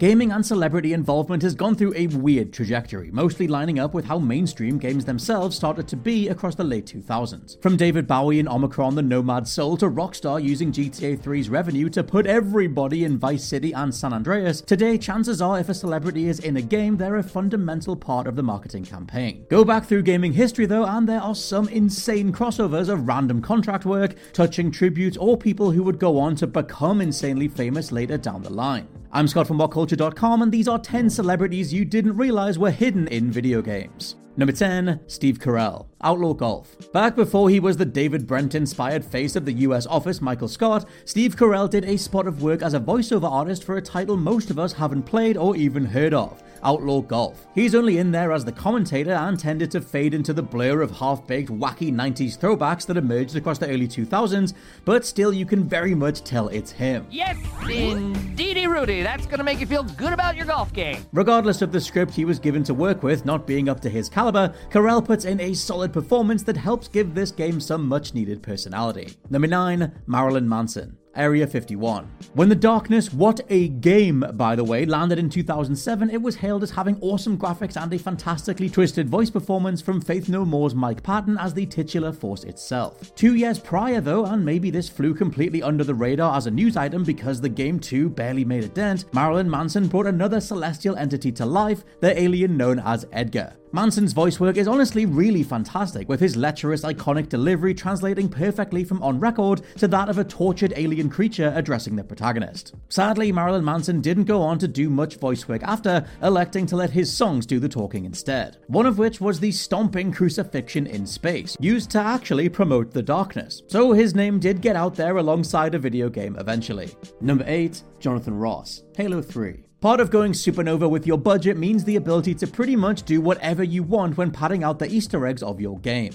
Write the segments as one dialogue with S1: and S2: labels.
S1: Gaming and celebrity involvement has gone through a weird trajectory, mostly lining up with how mainstream games themselves started to be across the late 2000s. From David Bowie in Omikron the Nomad Soul to Rockstar using GTA 3's revenue to put everybody in Vice City and San Andreas, today chances are if a celebrity is in a game, they're a fundamental part of the marketing campaign. Go back through gaming history though, and there are some insane crossovers of random contract work, touching tributes, or people who would go on to become insanely famous later down the line. I'm Scott from WhatCulture.com, and these are 10 celebrities you didn't realize were hidden in video games. Number 10, Steve Carell, Outlaw Golf. Back before he was the David Brent inspired face of the US office, Michael Scott, Steve Carell did a spot of work as a voiceover artist for a title most of us haven't played or even heard of. Outlaw Golf. He's only in there as the commentator and tended to fade into the blur of half baked, wacky 90s throwbacks that emerged across the early 2000s, but still you can very much tell it's him.
S2: Yes, indeedy, Rudy. That's going to make you feel good about your golf game.
S1: Regardless of the script he was given to work with not being up to his caliber, Carell puts in a solid performance that helps give this game some much needed personality. Number 9, Marilyn Manson. Area 51. When The Darkness, what a game, by the way, landed in 2007, it was hailed as having awesome graphics and a fantastically twisted voice performance from Faith No More's Mike Patton as the titular force itself. Two years prior, though, and maybe this flew completely under the radar as a news item because the game 2 barely made a dent, Marilyn Manson brought another celestial entity to life, the alien known as Edgar. Manson's voice work is honestly really fantastic, with his lecherous, iconic delivery translating perfectly from on record to that of a tortured alien creature addressing the protagonist. Sadly, Marilyn Manson didn't go on to do much voice work after, electing to let his songs do the talking instead. One of which was the stomping crucifixion in space, used to actually promote the darkness. So his name did get out there alongside a video game eventually. Number 8, Jonathan Ross, Halo 3. Part of going supernova with your budget means the ability to pretty much do whatever you want when padding out the Easter eggs of your game.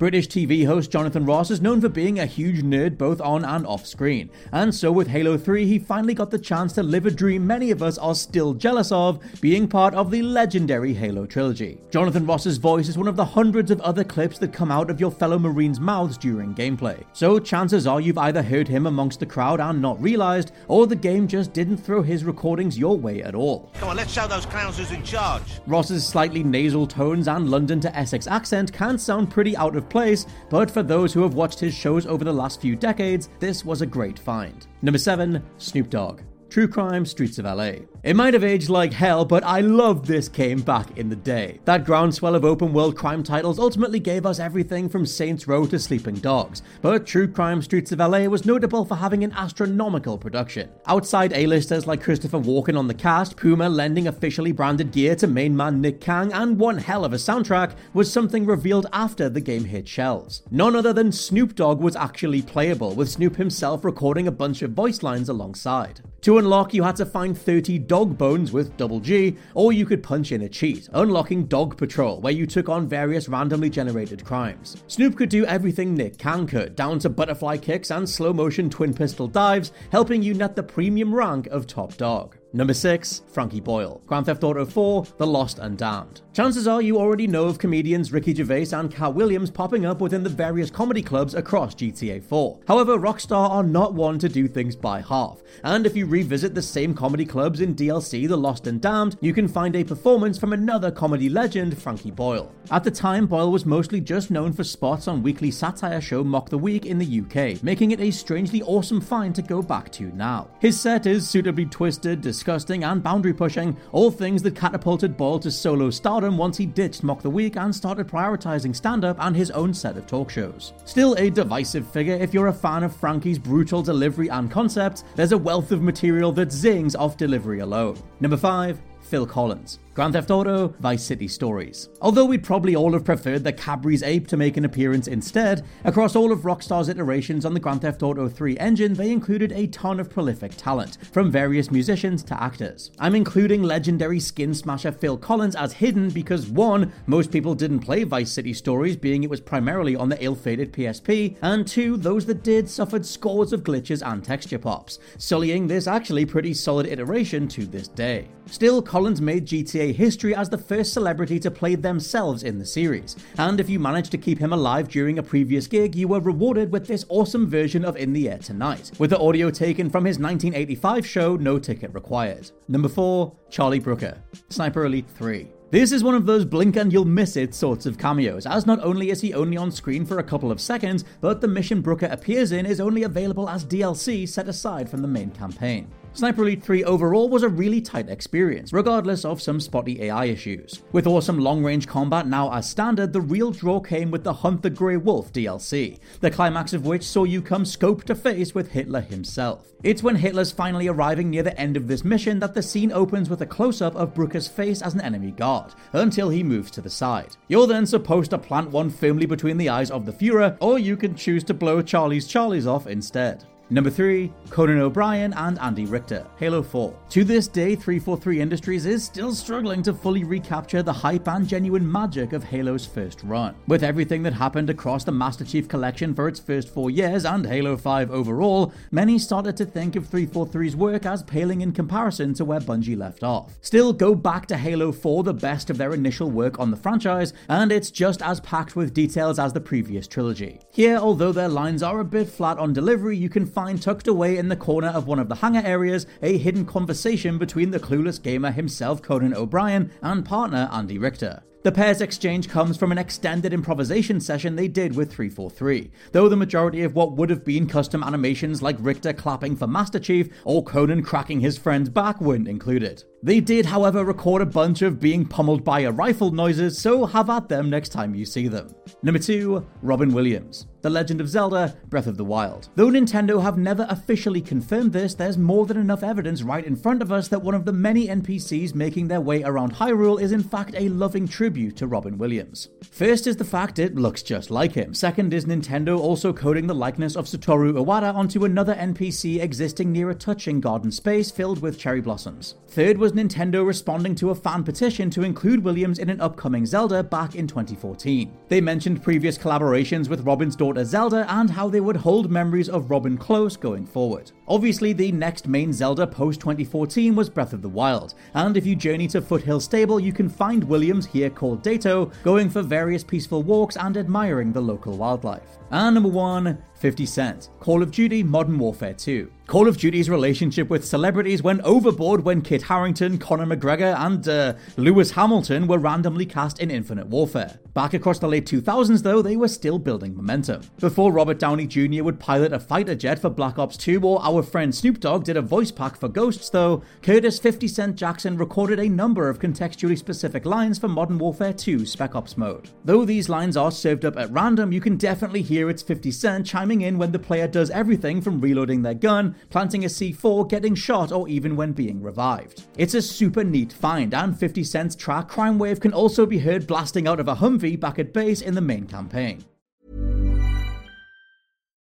S1: British TV host Jonathan Ross is known for being a huge nerd both on and off screen, and so with Halo 3, he finally got the chance to live a dream many of us are still jealous of, being part of the legendary Halo trilogy. Jonathan Ross's voice is one of the hundreds of other clips that come out of your fellow Marines' mouths during gameplay, so chances are you've either heard him amongst the crowd and not realized, or the game just didn't throw his recordings your way at all.
S3: Come on, let's show those clowns who's in charge.
S1: Ross's slightly nasal tones and London to Essex accent can sound pretty out of place, but for those who have watched his shows over the last few decades, this was a great find. Number 7, Snoop Dogg. True Crime Streets of LA. It might have aged like hell, but I loved this game back in the day. That groundswell of open world crime titles ultimately gave us everything from Saints Row to Sleeping Dogs, but True Crime Streets of LA was notable for having an astronomical production. Outside A-listers like Christopher Walken on the cast, Puma lending officially branded gear to main man Nick Kang, and one hell of a soundtrack was something revealed after the game hit shelves. None other than Snoop Dogg was actually playable, with Snoop himself recording a bunch of voice lines alongside. To unlock, you had to find 30 dog bones with double G, or you could punch in a cheat, unlocking Dog Patrol, where you took on various randomly generated crimes. Snoop could do everything Nick Kang could, down to butterfly kicks and slow motion twin pistol dives, helping you net the premium rank of top dog. Number 6, Frankie Boyle, Grand Theft Auto 4, The Lost and Damned. Chances are you already know of comedians Ricky Gervais and Katt Williams popping up within the various comedy clubs across GTA 4. However, Rockstar are not one to do things by half, and if you revisit the same comedy clubs in DLC The Lost and Damned, you can find a performance from another comedy legend, Frankie Boyle. At the time, Boyle was mostly just known for spots on weekly satire show Mock the Week in the UK, making it a strangely awesome find to go back to now. His set is suitably twisted, disgusting, and boundary pushing, all things that catapulted Boyle to solo stardom once he ditched Mock the Week and started prioritizing stand up and his own set of talk shows. Still a divisive figure, if you're a fan of Frankie's brutal delivery and concept, there's a wealth of material that zings off delivery alone. Number 5, Phil Collins. Grand Theft Auto, Vice City Stories. Although we'd probably all have preferred the Cadbury's Ape to make an appearance instead, across all of Rockstar's iterations on the Grand Theft Auto 3 engine, they included a ton of prolific talent, from various musicians to actors. I'm including legendary skin smasher Phil Collins as hidden because one, most people didn't play Vice City Stories, being it was primarily on the ill-fated PSP, and two, those that did suffered scores of glitches and texture pops, sullying this actually pretty solid iteration to this day. Still, Collins made GTA history as the first celebrity to play themselves in the series. And if you managed to keep him alive during a previous gig, you were rewarded with this awesome version of In the Air Tonight, with the audio taken from his 1985 show No Jacket Required. Number 4, Charlie Brooker, Sniper Elite 3. This is one of those blink and you'll miss it sorts of cameos, as not only is he only on screen for a couple of seconds, but the mission Brooker appears in is only available as DLC set aside from the main campaign. Sniper Elite 3 overall was a really tight experience, regardless of some spotty AI issues. With awesome long range combat now as standard, the real draw came with the Hunt the Grey Wolf DLC, the climax of which saw you come scope to face with Hitler himself. It's when Hitler's finally arriving near the end of this mission that the scene opens with a close up of Brooker's face as an enemy guard, until he moves to the side. You're then supposed to plant one firmly between the eyes of the Fuhrer, or you can choose to blow Charlie's Charlies off instead. Number 3, Conan O'Brien and Andy Richter, Halo 4. To this day, 343 Industries is still struggling to fully recapture the hype and genuine magic of Halo's first run. With everything that happened across the Master Chief Collection for its first four years and Halo 5 overall, many started to think of 343's work as paling in comparison to where Bungie left off. Still, go back to Halo 4, the best of their initial work on the franchise, and it's just as packed with details as the previous trilogy. Here, although their lines are a bit flat on delivery, you can find find tucked away in the corner of one of the hangar areas a hidden conversation between the clueless gamer himself, Conan O'Brien, and partner Andy Richter. The pair's exchange comes from an extended improvisation session they did with 343, though the majority of what would have been custom animations like Richter clapping for Master Chief or Conan cracking his friend's back weren't included. They did, however, record a bunch of being pummeled by a rifle noises, so have at them next time you see them. Number 2, Robin Williams. The Legend of Zelda Breath of the Wild. Though Nintendo have never officially confirmed this, there's more than enough evidence right in front of us that one of the many NPCs making their way around Hyrule is in fact a loving tribute to Robin Williams. First is the fact it looks just like him. Second is Nintendo also coding the likeness of Satoru Iwata onto another NPC existing near a touching garden space filled with cherry blossoms. Third was Nintendo responding to a fan petition to include Williams in an upcoming Zelda back in 2014. They mentioned previous collaborations with Robin's daughter Zelda and how they would hold memories of Robin close going forward. Obviously, the next main Zelda post 2014 was Breath of the Wild, and if you journey to Foothill Stable, you can find Williams, here called Dato, going for various peaceful walks and admiring the local wildlife. And number one, 50 Cent, Call of Duty Modern Warfare 2. Call of Duty's relationship with celebrities went overboard when Kit Harington, Conor McGregor, and uh, Lewis Hamilton were randomly cast in Infinite Warfare. Back across the late 2000s, though, they were still building momentum. Before Robert Downey Jr. would pilot a fighter jet for Black Ops 2, or our friend Snoop Dogg did a voice pack for Ghosts, though, Curtis 50 Cent Jackson recorded a number of contextually specific lines for Modern Warfare 2 Spec Ops mode. Though these lines are served up at random, you can definitely hear it's 50 Cent chiming in when the player does everything from reloading their gun planting a C4, getting shot, or even when being revived. It's a super neat find, and 50 Cent's track Crime Wave can also be heard blasting out of a Humvee back at base in the main campaign.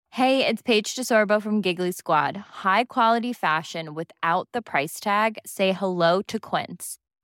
S4: Hey, it's Paige DeSorbo from Giggly Squad. High quality fashion without the price tag? Say hello to Quince.